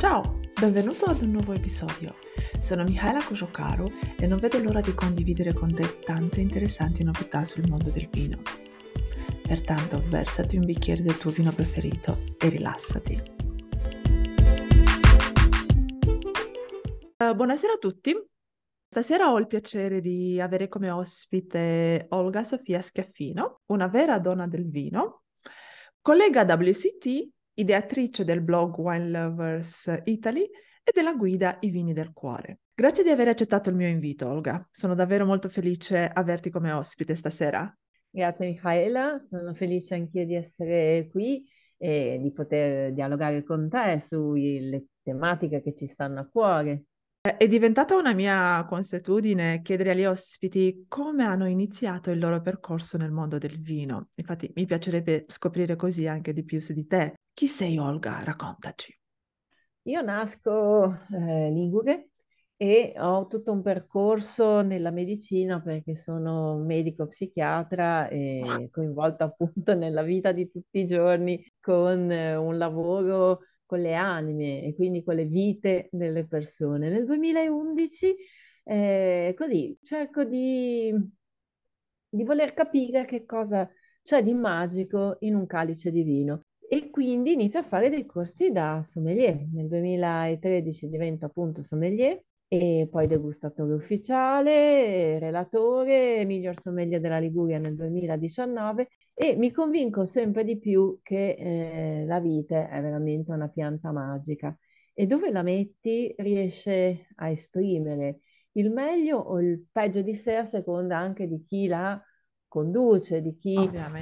Ciao, benvenuto ad un nuovo episodio. Sono Michaela Kojokaro e non vedo l'ora di condividere con te tante interessanti novità sul mondo del vino. Pertanto versati un bicchiere del tuo vino preferito e rilassati. Uh, buonasera a tutti. Stasera ho il piacere di avere come ospite Olga Sofia Schiaffino, una vera donna del vino, collega WCT ideatrice del blog Wine Lovers Italy e della guida I vini del cuore. Grazie di aver accettato il mio invito, Olga. Sono davvero molto felice averti come ospite stasera. Grazie Michaela, sono felice anch'io di essere qui e di poter dialogare con te sulle tematiche che ci stanno a cuore. È diventata una mia consuetudine chiedere agli ospiti come hanno iniziato il loro percorso nel mondo del vino. Infatti mi piacerebbe scoprire così anche di più su di te. Chi sei Olga? Raccontaci. Io nasco eh, ligure e ho tutto un percorso nella medicina perché sono medico psichiatra e coinvolta appunto nella vita di tutti i giorni con eh, un lavoro con le anime e quindi con le vite delle persone. Nel 2011, eh, così, cerco di, di voler capire che cosa c'è di magico in un calice di vino e quindi inizio a fare dei corsi da sommelier. Nel 2013 divento appunto sommelier e poi degustatore ufficiale, relatore, miglior sommelier della Liguria nel 2019 e mi convinco sempre di più che eh, la vite è veramente una pianta magica e dove la metti riesce a esprimere il meglio o il peggio di sé a seconda anche di chi la conduce, di chi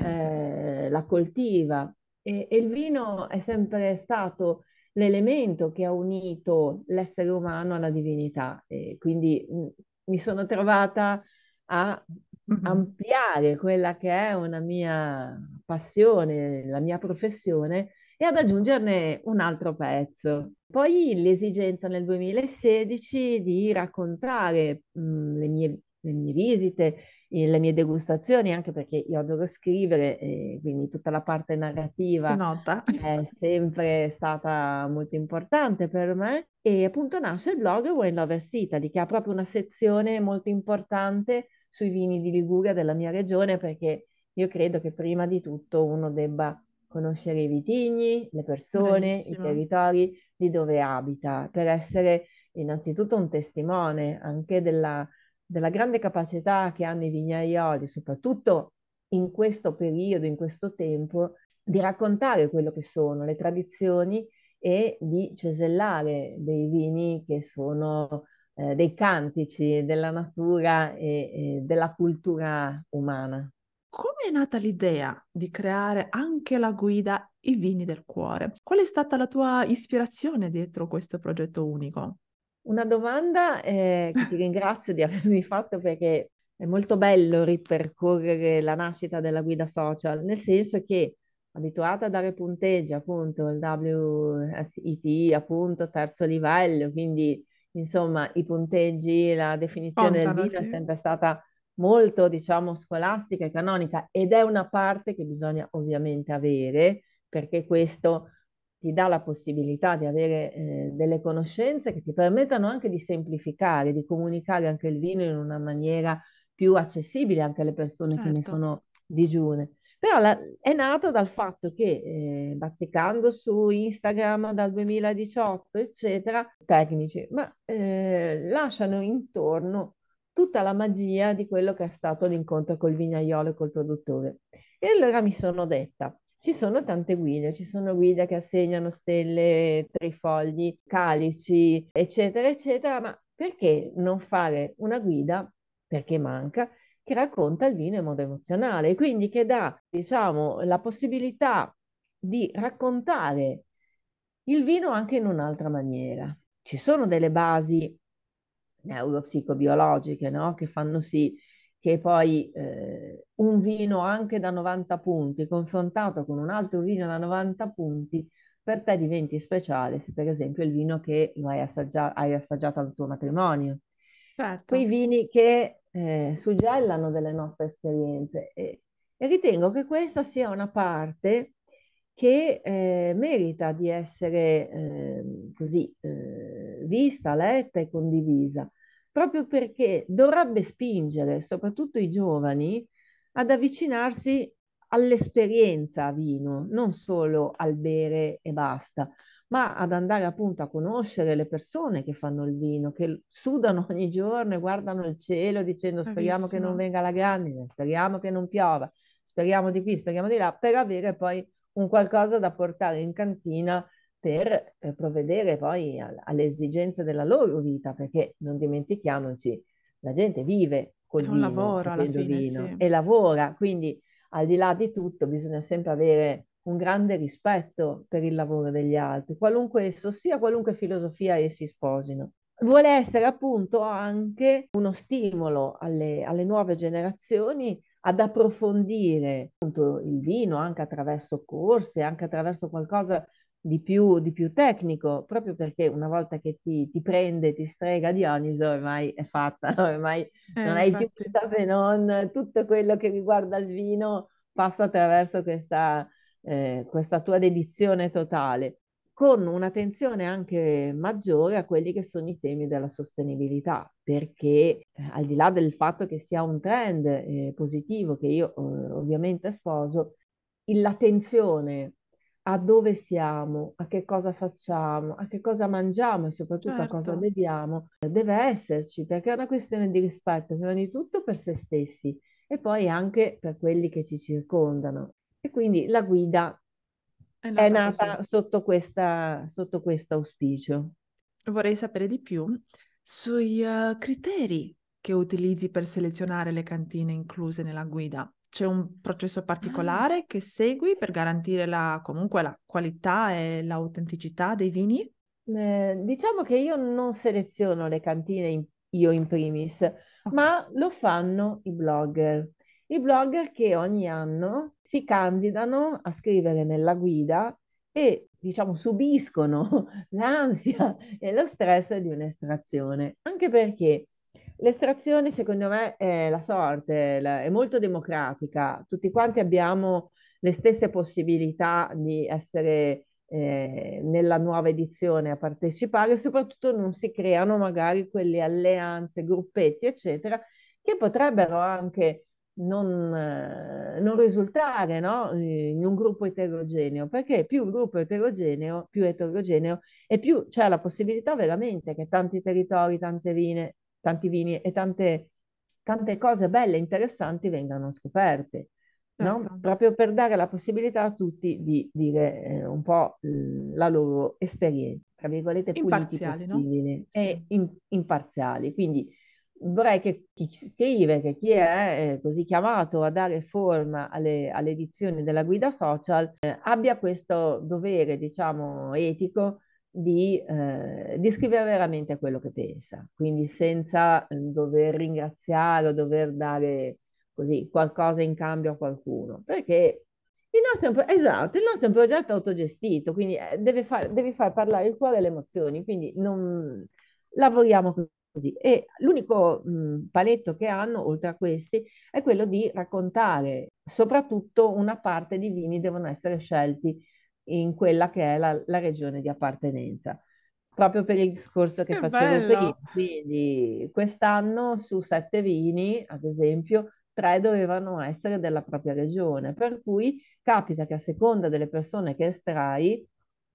eh, la coltiva. E, e il vino è sempre stato l'elemento che ha unito l'essere umano alla divinità. E quindi mh, mi sono trovata a mm-hmm. ampliare quella che è una mia passione, la mia professione e ad aggiungerne un altro pezzo. Poi l'esigenza nel 2016 di raccontare mh, le, mie, le mie visite, le mie degustazioni, anche perché io adoro scrivere, e quindi tutta la parte narrativa Nota. è sempre stata molto importante per me. E appunto nasce il blog Wine Lovers Italy, che ha proprio una sezione molto importante sui vini di Liguria della mia regione, perché io credo che prima di tutto uno debba conoscere i vitigni, le persone, Bravissimo. i territori di dove abita, per essere innanzitutto un testimone anche della della grande capacità che hanno i vignaioli, soprattutto in questo periodo, in questo tempo, di raccontare quello che sono le tradizioni e di cesellare dei vini che sono eh, dei cantici della natura e, e della cultura umana. Come è nata l'idea di creare anche la guida I vini del cuore? Qual è stata la tua ispirazione dietro questo progetto unico? Una domanda eh, che ti ringrazio di avermi fatto perché è molto bello ripercorrere la nascita della guida social, nel senso che abituata a dare punteggi, appunto, il WSET, appunto, terzo livello, quindi insomma i punteggi, la definizione Contano, del vino sì. è sempre stata molto, diciamo, scolastica e canonica ed è una parte che bisogna ovviamente avere perché questo ti dà la possibilità di avere eh, delle conoscenze che ti permettano anche di semplificare, di comunicare anche il vino in una maniera più accessibile anche alle persone certo. che ne certo. sono digiune. Però la, è nato dal fatto che, eh, bazzicando su Instagram dal 2018, eccetera, tecnici, ma eh, lasciano intorno tutta la magia di quello che è stato l'incontro col vignaiolo e col produttore. E allora mi sono detta, ci sono tante guide, ci sono guide che assegnano stelle, trifogli, calici, eccetera, eccetera, ma perché non fare una guida, perché manca, che racconta il vino in modo emozionale quindi che dà, diciamo, la possibilità di raccontare il vino anche in un'altra maniera. Ci sono delle basi neuropsicobiologiche, no? Che fanno sì che poi eh, un vino anche da 90 punti confrontato con un altro vino da 90 punti per te diventi speciale se per esempio è il vino che hai, assaggia- hai assaggiato al tuo matrimonio. Certo. Quei vini che eh, suggellano delle nostre esperienze e, e ritengo che questa sia una parte che eh, merita di essere eh, così eh, vista, letta e condivisa, proprio perché dovrebbe spingere soprattutto i giovani ad avvicinarsi all'esperienza a vino, non solo al bere e basta, ma ad andare appunto a conoscere le persone che fanno il vino, che sudano ogni giorno e guardano il cielo dicendo speriamo Bravissimo. che non venga la grandine, speriamo che non piova, speriamo di qui, speriamo di là, per avere poi un qualcosa da portare in cantina per, per provvedere poi a, alle esigenze della loro vita, perché non dimentichiamoci, la gente vive col vino, lavoro facendo fine, vino sì. e lavora, quindi al di là di tutto bisogna sempre avere un grande rispetto per il lavoro degli altri, qualunque esso sia, qualunque filosofia essi sposino. Vuole essere appunto anche uno stimolo alle, alle nuove generazioni ad approfondire appunto il vino anche attraverso corsi, anche attraverso qualcosa di più, di più tecnico, proprio perché una volta che ti, ti prende, ti strega Dioniso, ormai è fatta, ormai eh, non hai infatti. più vita se non tutto quello che riguarda il vino passa attraverso questa, eh, questa tua dedizione totale, con un'attenzione anche maggiore a quelli che sono i temi della sostenibilità, perché eh, al di là del fatto che sia un trend eh, positivo che io eh, ovviamente sposo, l'attenzione a dove siamo, a che cosa facciamo, a che cosa mangiamo e soprattutto certo. a cosa certo. beviamo, deve esserci perché è una questione di rispetto prima di tutto per se stessi e poi anche per quelli che ci circondano. E quindi la guida è nata, è nata sotto, questa, sotto questo auspicio. Vorrei sapere di più sui uh, criteri che utilizzi per selezionare le cantine incluse nella guida. C'è un processo particolare ah. che segui per garantire la, comunque la qualità e l'autenticità dei vini? Eh, diciamo che io non seleziono le cantine in, io in primis, okay. ma lo fanno i blogger. I blogger che ogni anno si candidano a scrivere nella guida e diciamo subiscono l'ansia e lo stress di un'estrazione, anche perché L'estrazione secondo me è la sorte, è molto democratica, tutti quanti abbiamo le stesse possibilità di essere eh, nella nuova edizione a partecipare, soprattutto non si creano magari quelle alleanze, gruppetti, eccetera, che potrebbero anche non, eh, non risultare no? in un gruppo eterogeneo, perché più il gruppo è eterogeneo, più eterogeneo e più c'è la possibilità veramente che tanti territori, tante vine, tanti vini e tante, tante cose belle e interessanti vengano scoperte. Certo. No? Proprio per dare la possibilità a tutti di dire eh, un po' la loro esperienza, tra virgolette, possibili no? sì. e in, imparziali. Quindi vorrei che chi scrive, che chi è eh, così chiamato a dare forma alle, alle edizioni della guida social, eh, abbia questo dovere, diciamo, etico di, eh, di, scrivere veramente quello che pensa, quindi senza eh, dover ringraziare o dover dare così qualcosa in cambio a qualcuno, perché il nostro, esatto, il nostro è un progetto autogestito, quindi eh, deve far, devi far parlare il cuore e le emozioni, quindi non lavoriamo così. E l'unico mh, paletto che hanno, oltre a questi, è quello di raccontare, soprattutto una parte di vini devono essere scelti in quella che è la, la regione di appartenenza proprio per il discorso che, che facevo bello. prima. Quindi quest'anno su sette vini, ad esempio, tre dovevano essere della propria regione, per cui capita che a seconda delle persone che estrai,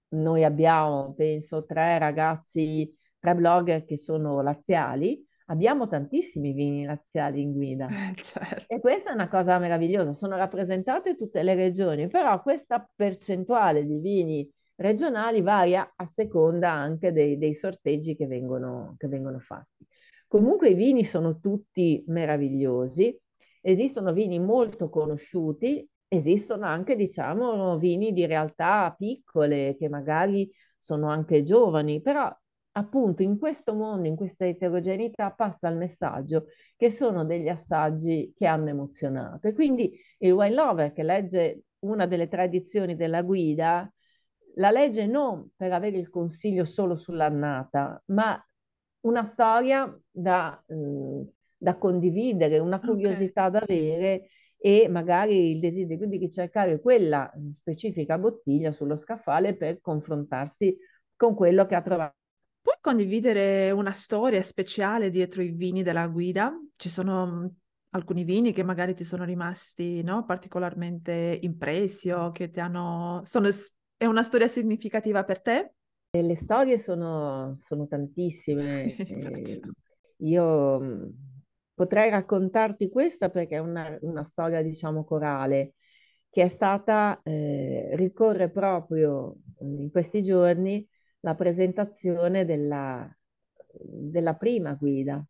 noi abbiamo, penso, tre ragazzi, tre blogger che sono laziali, Abbiamo tantissimi vini laziali in guida eh, certo. e questa è una cosa meravigliosa, sono rappresentate tutte le regioni, però questa percentuale di vini regionali varia a seconda anche dei, dei sorteggi che vengono, che vengono fatti. Comunque i vini sono tutti meravigliosi, esistono vini molto conosciuti, esistono anche diciamo vini di realtà piccole che magari sono anche giovani, però appunto in questo mondo, in questa eterogeneità, passa il messaggio che sono degli assaggi che hanno emozionato. E quindi il wine lover che legge una delle tradizioni della guida, la legge non per avere il consiglio solo sull'annata, ma una storia da, eh, da condividere, una curiosità okay. da avere e magari il desiderio di ricercare quella specifica bottiglia sullo scaffale per confrontarsi con quello che ha trovato. Puoi condividere una storia speciale dietro i vini della guida? Ci sono mm, alcuni vini che magari ti sono rimasti no? particolarmente impressi o che ti hanno... Sono... È una storia significativa per te? Le storie sono, sono tantissime. io mm, potrei raccontarti questa perché è una, una storia, diciamo, corale, che è stata, eh, ricorre proprio in questi giorni la presentazione della, della prima guida,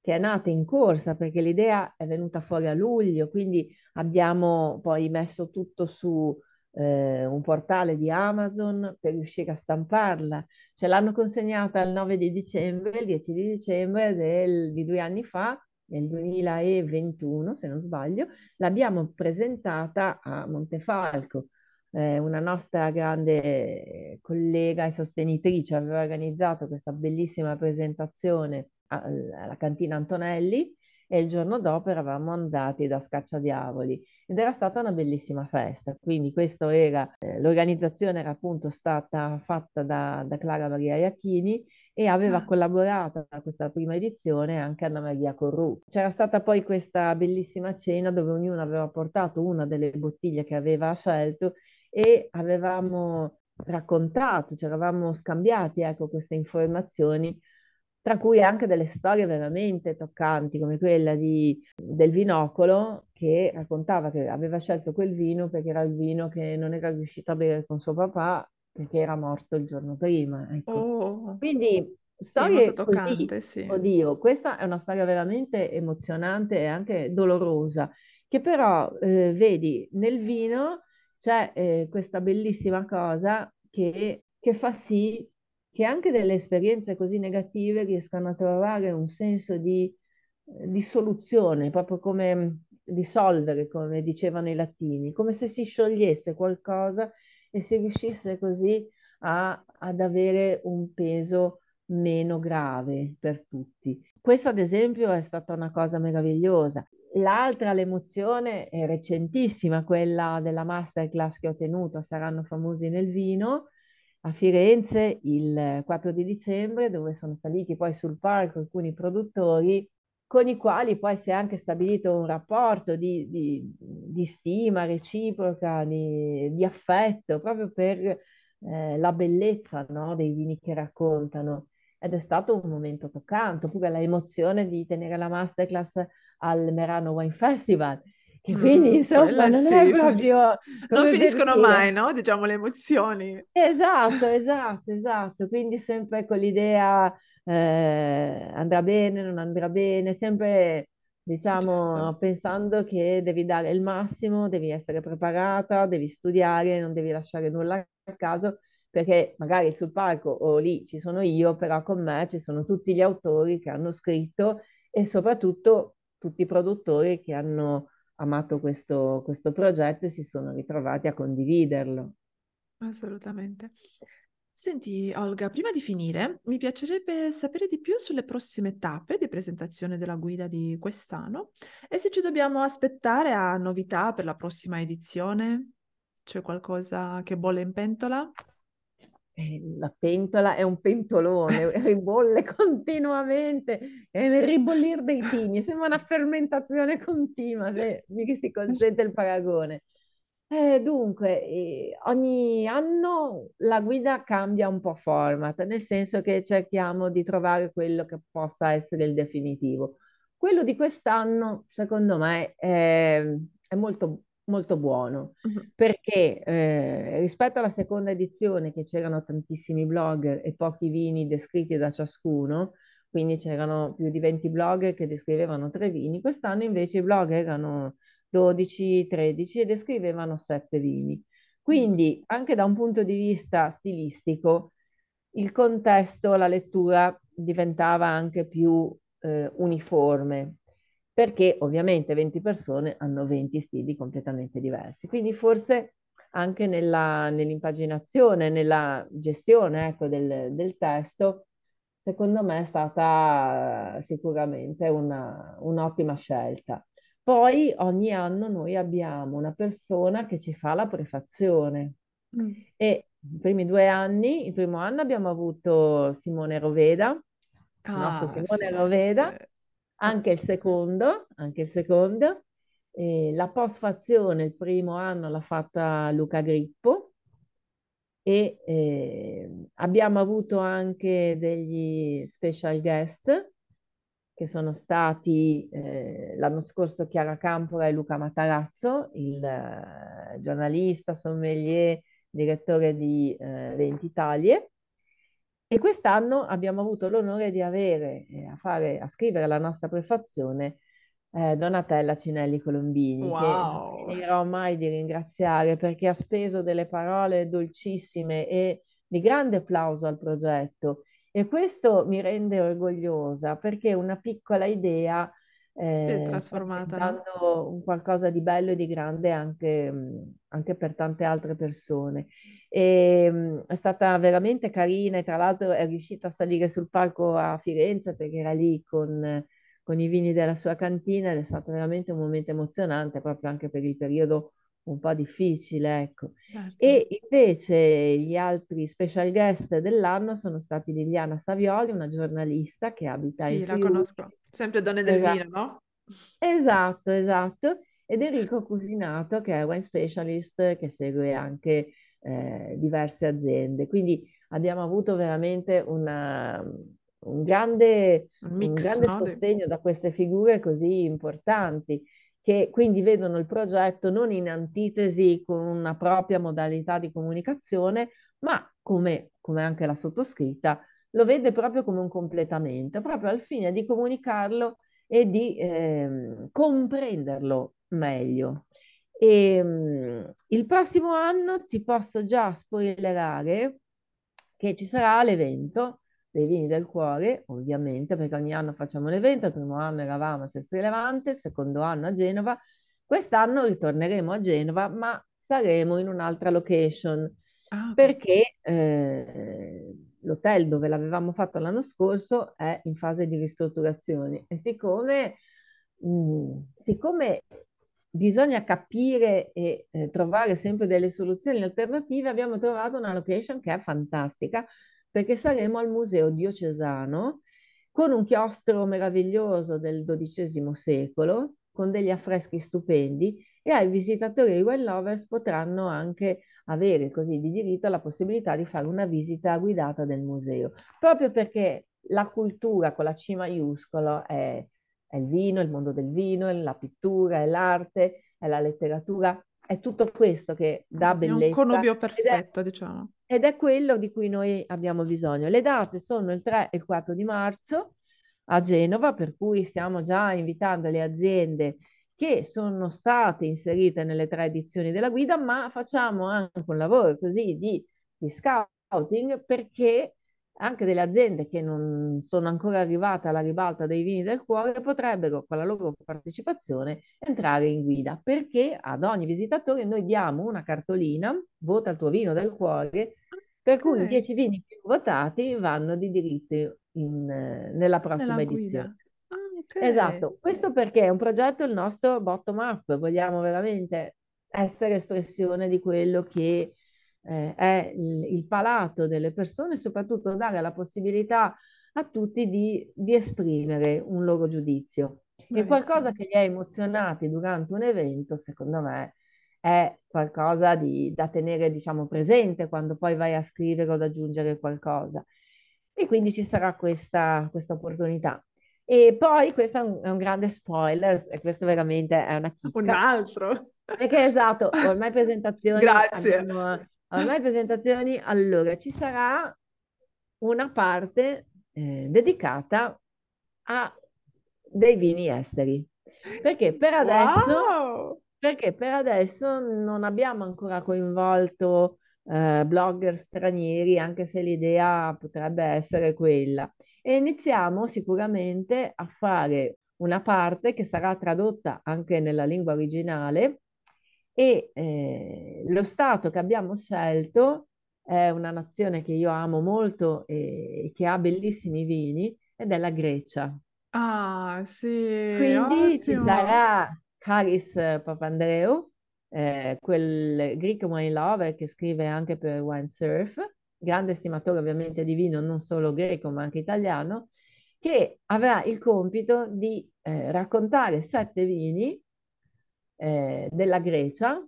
che è nata in corsa perché l'idea è venuta fuori a luglio, quindi abbiamo poi messo tutto su eh, un portale di Amazon per riuscire a stamparla. Ce l'hanno consegnata il 9 di dicembre, il 10 di dicembre del, di due anni fa, nel 2021 se non sbaglio, l'abbiamo presentata a Montefalco. Eh, una nostra grande collega e sostenitrice aveva organizzato questa bellissima presentazione alla cantina Antonelli e il giorno dopo eravamo andati da Scacciadiavoli ed era stata una bellissima festa. Quindi questo era, eh, l'organizzazione era appunto stata fatta da, da Clara Maria Iacchini e aveva ah. collaborato a questa prima edizione anche Anna Maria Corru. C'era stata poi questa bellissima cena dove ognuno aveva portato una delle bottiglie che aveva scelto e avevamo raccontato, ci eravamo scambiati ecco, queste informazioni tra cui anche delle storie veramente toccanti, come quella di, del vinocolo che raccontava che aveva scelto quel vino perché era il vino che non era riuscito a bere con suo papà perché era morto il giorno prima. Ecco. Oh, Quindi storie toccante, così, sì. oddio, questa è una storia veramente emozionante e anche dolorosa, che però, eh, vedi, nel vino c'è eh, questa bellissima cosa che, che fa sì che anche delle esperienze così negative riescano a trovare un senso di, di soluzione, proprio come dissolvere, come dicevano i latini, come se si sciogliesse qualcosa e si riuscisse così a, ad avere un peso meno grave per tutti. Questa, ad esempio, è stata una cosa meravigliosa. L'altra, l'emozione, è recentissima, quella della masterclass che ho tenuto, saranno famosi nel vino, a Firenze il 4 di dicembre, dove sono saliti poi sul palco alcuni produttori con i quali poi si è anche stabilito un rapporto di, di, di stima reciproca, di, di, affetto, proprio per eh, la bellezza no, dei vini che raccontano. Ed è stato un momento toccante, oppure l'emozione di tenere la masterclass al Merano Wine Festival, e quindi insomma non sì. è proprio... Non finiscono dire. mai, no? Diciamo le emozioni. Esatto, esatto, esatto. Quindi sempre con l'idea eh, andrà bene, non andrà bene, sempre diciamo certo. pensando che devi dare il massimo, devi essere preparata, devi studiare, non devi lasciare nulla a caso, perché magari sul palco o lì ci sono io, però con me ci sono tutti gli autori che hanno scritto e soprattutto tutti i produttori che hanno amato questo, questo progetto e si sono ritrovati a condividerlo. Assolutamente. Senti, Olga, prima di finire, mi piacerebbe sapere di più sulle prossime tappe di presentazione della guida di quest'anno e se ci dobbiamo aspettare a novità per la prossima edizione. C'è qualcosa che bolle in pentola? Eh, la pentola è un pentolone, ribolle continuamente, è il ribollire dei pini, sembra una fermentazione continua, se mi si consente il paragone. Eh, dunque, eh, ogni anno la guida cambia un po' format, nel senso che cerchiamo di trovare quello che possa essere il definitivo. Quello di quest'anno, secondo me, è, è molto molto buono, uh-huh. perché eh, rispetto alla seconda edizione che c'erano tantissimi blogger e pochi vini descritti da ciascuno, quindi c'erano più di 20 blogger che descrivevano tre vini, quest'anno invece i blogger erano 12, 13 e descrivevano sette vini. Quindi anche da un punto di vista stilistico il contesto, la lettura diventava anche più eh, uniforme perché ovviamente 20 persone hanno 20 stili completamente diversi. Quindi forse anche nella, nell'impaginazione, nella gestione ecco, del, del, testo, secondo me è stata sicuramente una, un'ottima scelta. Poi ogni anno noi abbiamo una persona che ci fa la prefazione Mm. e i primi due anni, il primo anno abbiamo avuto Simone Roveda, il nostro Ah, Simone sì. Roveda. Anche il secondo, anche il secondo. E la postfazione il primo anno l'ha fatta Luca Grippo e eh, abbiamo avuto anche degli special guest che sono stati eh, l'anno scorso Chiara Campora e Luca Matarazzo, il eh, giornalista, sommelier, direttore di eh, 20 Italie. E quest'anno abbiamo avuto l'onore di avere eh, a, fare, a scrivere la nostra prefazione eh, Donatella Cinelli Colombini, che non Wow. finirò mai di ringraziare perché ha speso delle parole dolcissime e di grande applauso al progetto. E questo mi rende orgogliosa perché una piccola idea Si è eh, sta trasformata, diventando un qualcosa di bello e di grande anche, mh, anche per tante altre persone. E, mh, è stata veramente carina e tra l'altro è riuscita a salire sul palco a Firenze perché era lì con, con i vini della sua cantina ed è stato veramente un momento emozionante proprio anche per il periodo un po' difficile, ecco. Certo. E invece gli altri special guest dell'anno sono stati Liliana Savioli, una giornalista che abita in Sì, la Friuli. conosco. Sempre donne del Esatto, vino, no? esatto, esatto. Ed Enrico Cusinato, che è wine specialist, che segue anche eh, diverse aziende. Quindi abbiamo avuto veramente una- un grande, Un un mix, grande no? Sostegno da queste figure così importanti, che quindi vedono il progetto non in antitesi con una propria modalità di comunicazione, ma come, come anche la sottoscritta, lo vede proprio come un completamento, proprio al fine di comunicarlo e di ehm, comprenderlo meglio. E, mm, il prossimo anno ti posso già spoilerare che ci sarà l'evento dei vini del cuore, ovviamente, perché ogni anno facciamo l'evento. Il primo anno eravamo a Sestri Levante, il secondo anno a Genova. Quest'anno ritorneremo a Genova, ma saremo in un'altra location Ah, ok. perché eh, l'hotel dove l'avevamo fatto l'anno scorso è in fase di ristrutturazione e siccome, mh, siccome bisogna capire e eh, trovare sempre delle soluzioni alternative, abbiamo trovato una location che è fantastica perché saremo al Museo Diocesano con un chiostro meraviglioso del XII secolo, con degli affreschi stupendi e ai visitatori e wine lovers potranno anche avere così di diritto la possibilità di fare una visita guidata del museo, proprio perché la cultura con la C maiuscolo è, è il vino, il mondo del vino, è la pittura, è l'arte, è la letteratura, è tutto questo che dà È un bellezza connubio ed è, perfetto, diciamo. Ed è quello di cui noi abbiamo bisogno. Le date sono il 3 e il 4 di marzo a Genova, per cui stiamo già invitando le aziende che sono state inserite nelle tre edizioni della guida, ma facciamo anche un lavoro così di, di scouting perché anche delle aziende che non sono ancora arrivate alla ribalta dei vini del cuore potrebbero con la loro partecipazione entrare in guida perché ad ogni visitatore noi diamo una cartolina, vota il tuo vino del cuore, per cui i Ok, 10 vini più votati vanno di diritto in, nella prossima nella edizione. Ah, ok. Esatto, questo perché è un progetto il nostro bottom up, vogliamo veramente essere espressione di quello che eh, è il, il palato delle persone soprattutto dare la possibilità a tutti di, di esprimere un loro giudizio. E qualcosa Bravissimo. che li ha emozionati durante un evento, secondo me, è qualcosa di, da tenere, diciamo, presente quando poi vai a scrivere o ad aggiungere qualcosa. E quindi ci sarà questa, questa opportunità. E poi questo è un, è un grande spoiler, e questo veramente è una Un chicca. altro. Perché esatto, ormai presentazioni Grazie. abbiamo, ormai presentazioni, allora ci sarà una parte eh, dedicata a dei vini esteri. Perché per adesso, Wow. perché per adesso non abbiamo ancora coinvolto eh, blogger stranieri, anche se l'idea potrebbe essere quella. E iniziamo sicuramente a fare una parte che sarà tradotta anche nella lingua originale e eh, lo Stato che abbiamo scelto è una nazione che io amo molto e che ha bellissimi vini ed è la Grecia. Ah, sì, Quindi ci ottimo. sarà Haris Papandreou, eh, quel Greek wine lover che scrive anche per Wine Surf, grande stimatore ovviamente di vino, non solo greco ma anche italiano, che avrà il compito di eh, raccontare sette vini eh, della Grecia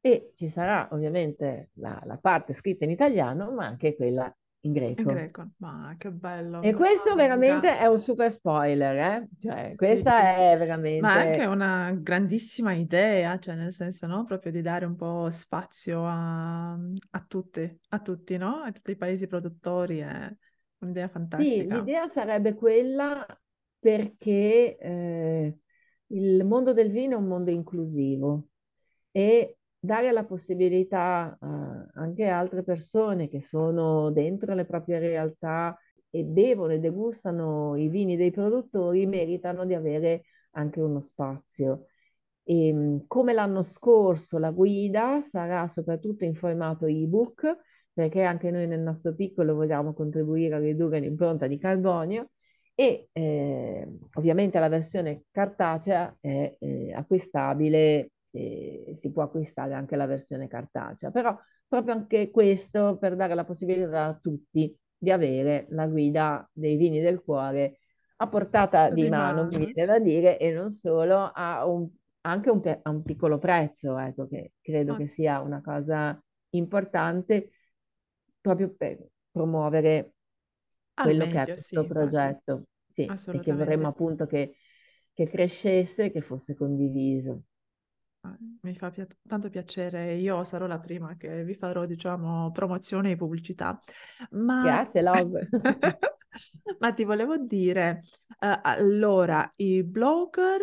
e ci sarà ovviamente la, la, parte scritta in italiano, ma anche quella in greco. In greco, ma che bello. E questo ah, veramente è un super spoiler, eh? Cioè, sì, questa sì, è veramente... Ma è anche una grandissima idea, cioè nel senso, no? Proprio di dare un po' spazio a, a tutti, a tutti, no? A tutti i paesi produttori, è un'idea fantastica. Sì, l'idea sarebbe quella perché eh, il mondo del vino è un mondo inclusivo e dare la possibilità a anche altre persone che sono dentro le proprie realtà e bevono e degustano i vini dei produttori meritano di avere anche uno spazio. E, ehm, come l'anno scorso la guida sarà soprattutto in formato ebook perché anche noi nel nostro piccolo vogliamo contribuire a ridurre l'impronta di carbonio e eh, ovviamente la versione cartacea è eh, acquistabile, eh, si può acquistare anche la versione cartacea, però proprio anche questo per dare la possibilità a tutti di avere la guida dei vini del cuore a portata di, di mano, mi viene da dire, e non solo a un, anche un, a un piccolo prezzo, ecco, che credo oh. che sia una cosa importante proprio per promuovere Al quello meglio, che è questo sì, progetto. Sì, e che vorremmo appunto che, che crescesse, che fosse condiviso. Ah, mi fa pi- tanto piacere, io sarò la prima che vi farò, diciamo, promozione e pubblicità. Ma... Grazie, Love. Ma ti volevo dire, uh, allora, i blogger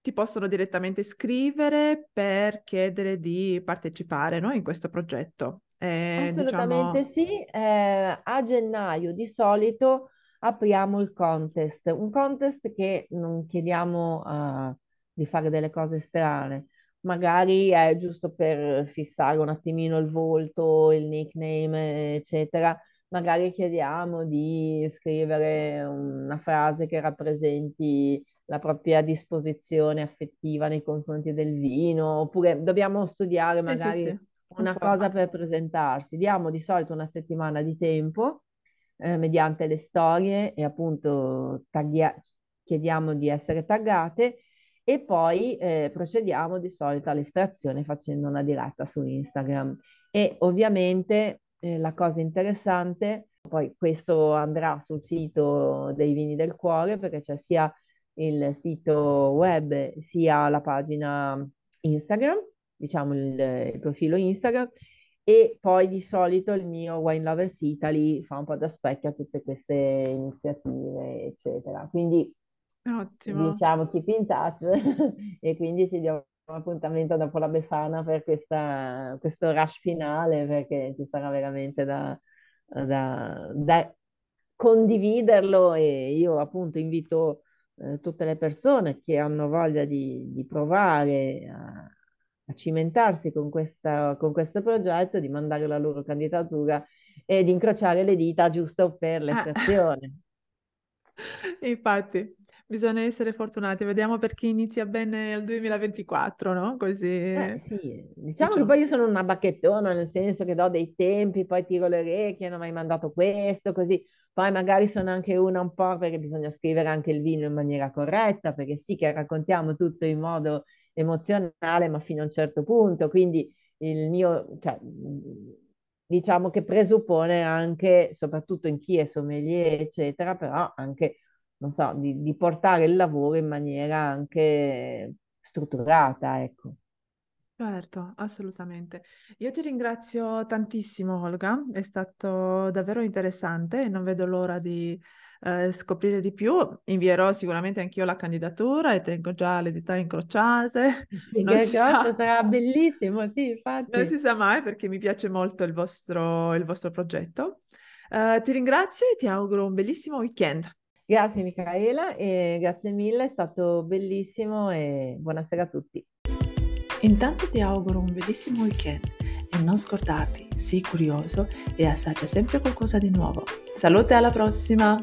ti possono direttamente scrivere per chiedere di partecipare, no, in questo progetto. Eh, Assolutamente diciamo... sì, eh, a gennaio di solito apriamo il contest, un contest che non chiediamo uh, di fare delle cose strane, magari è giusto per fissare un attimino il volto, il nickname, eccetera. Magari chiediamo di scrivere una frase che rappresenti la propria disposizione affettiva nei confronti del vino, oppure dobbiamo studiare magari sì, sì, sì una cosa per presentarsi. Diamo di solito una settimana di tempo eh, mediante le storie e appunto taglia- chiediamo di essere taggate e poi eh, procediamo di solito all'estrazione facendo una diretta su Instagram. E ovviamente eh, la cosa interessante, poi questo andrà sul sito dei Vini del Cuore perché c'è sia il sito web sia la pagina Instagram diciamo, il, il profilo Instagram e poi di solito il mio Wine Lovers Italy fa un po' da specchio a tutte queste iniziative, eccetera. Quindi Ottimo. diciamo keep in touch e quindi ci diamo un appuntamento dopo la Befana per questa, questo rush finale perché ci sarà veramente da, da, da condividerlo e io appunto invito eh, tutte le persone che hanno voglia di, di provare a, a cimentarsi con, questa, con questo progetto, di mandare la loro candidatura e di incrociare le dita giusto per l'estrazione. Ah. Infatti, bisogna essere fortunati. Vediamo per chi inizia bene il 2024, no? Così... Eh, sì. Diciamo che poi io sono una bacchettona, nel senso che do dei tempi, poi tiro le orecchie, non ho mai mandato questo, così. Poi magari sono anche una un po' perché bisogna scrivere anche il vino in maniera corretta, perché sì che raccontiamo tutto in modo emozionale, ma fino a un certo punto. Quindi il mio, cioè, diciamo che presuppone anche, soprattutto in chi è sommelier, eccetera, però anche, non so, di, di portare il lavoro in maniera anche strutturata, ecco. Certo, assolutamente. Io ti ringrazio tantissimo, Olga, è stato davvero interessante e non vedo l'ora di eh, scoprire di più. Invierò sicuramente anch'io la candidatura e tengo già le dita incrociate. Non si sa, sarà bellissimo, sì, infatti. Non si sa mai perché mi piace molto il vostro, il vostro progetto. Uh, ti ringrazio e ti auguro un bellissimo weekend. Grazie Michaela e grazie mille, è stato bellissimo e buonasera a tutti. Intanto ti auguro un bellissimo weekend e non scordarti, sii curioso e assaggia sempre qualcosa di nuovo. Salute alla prossima!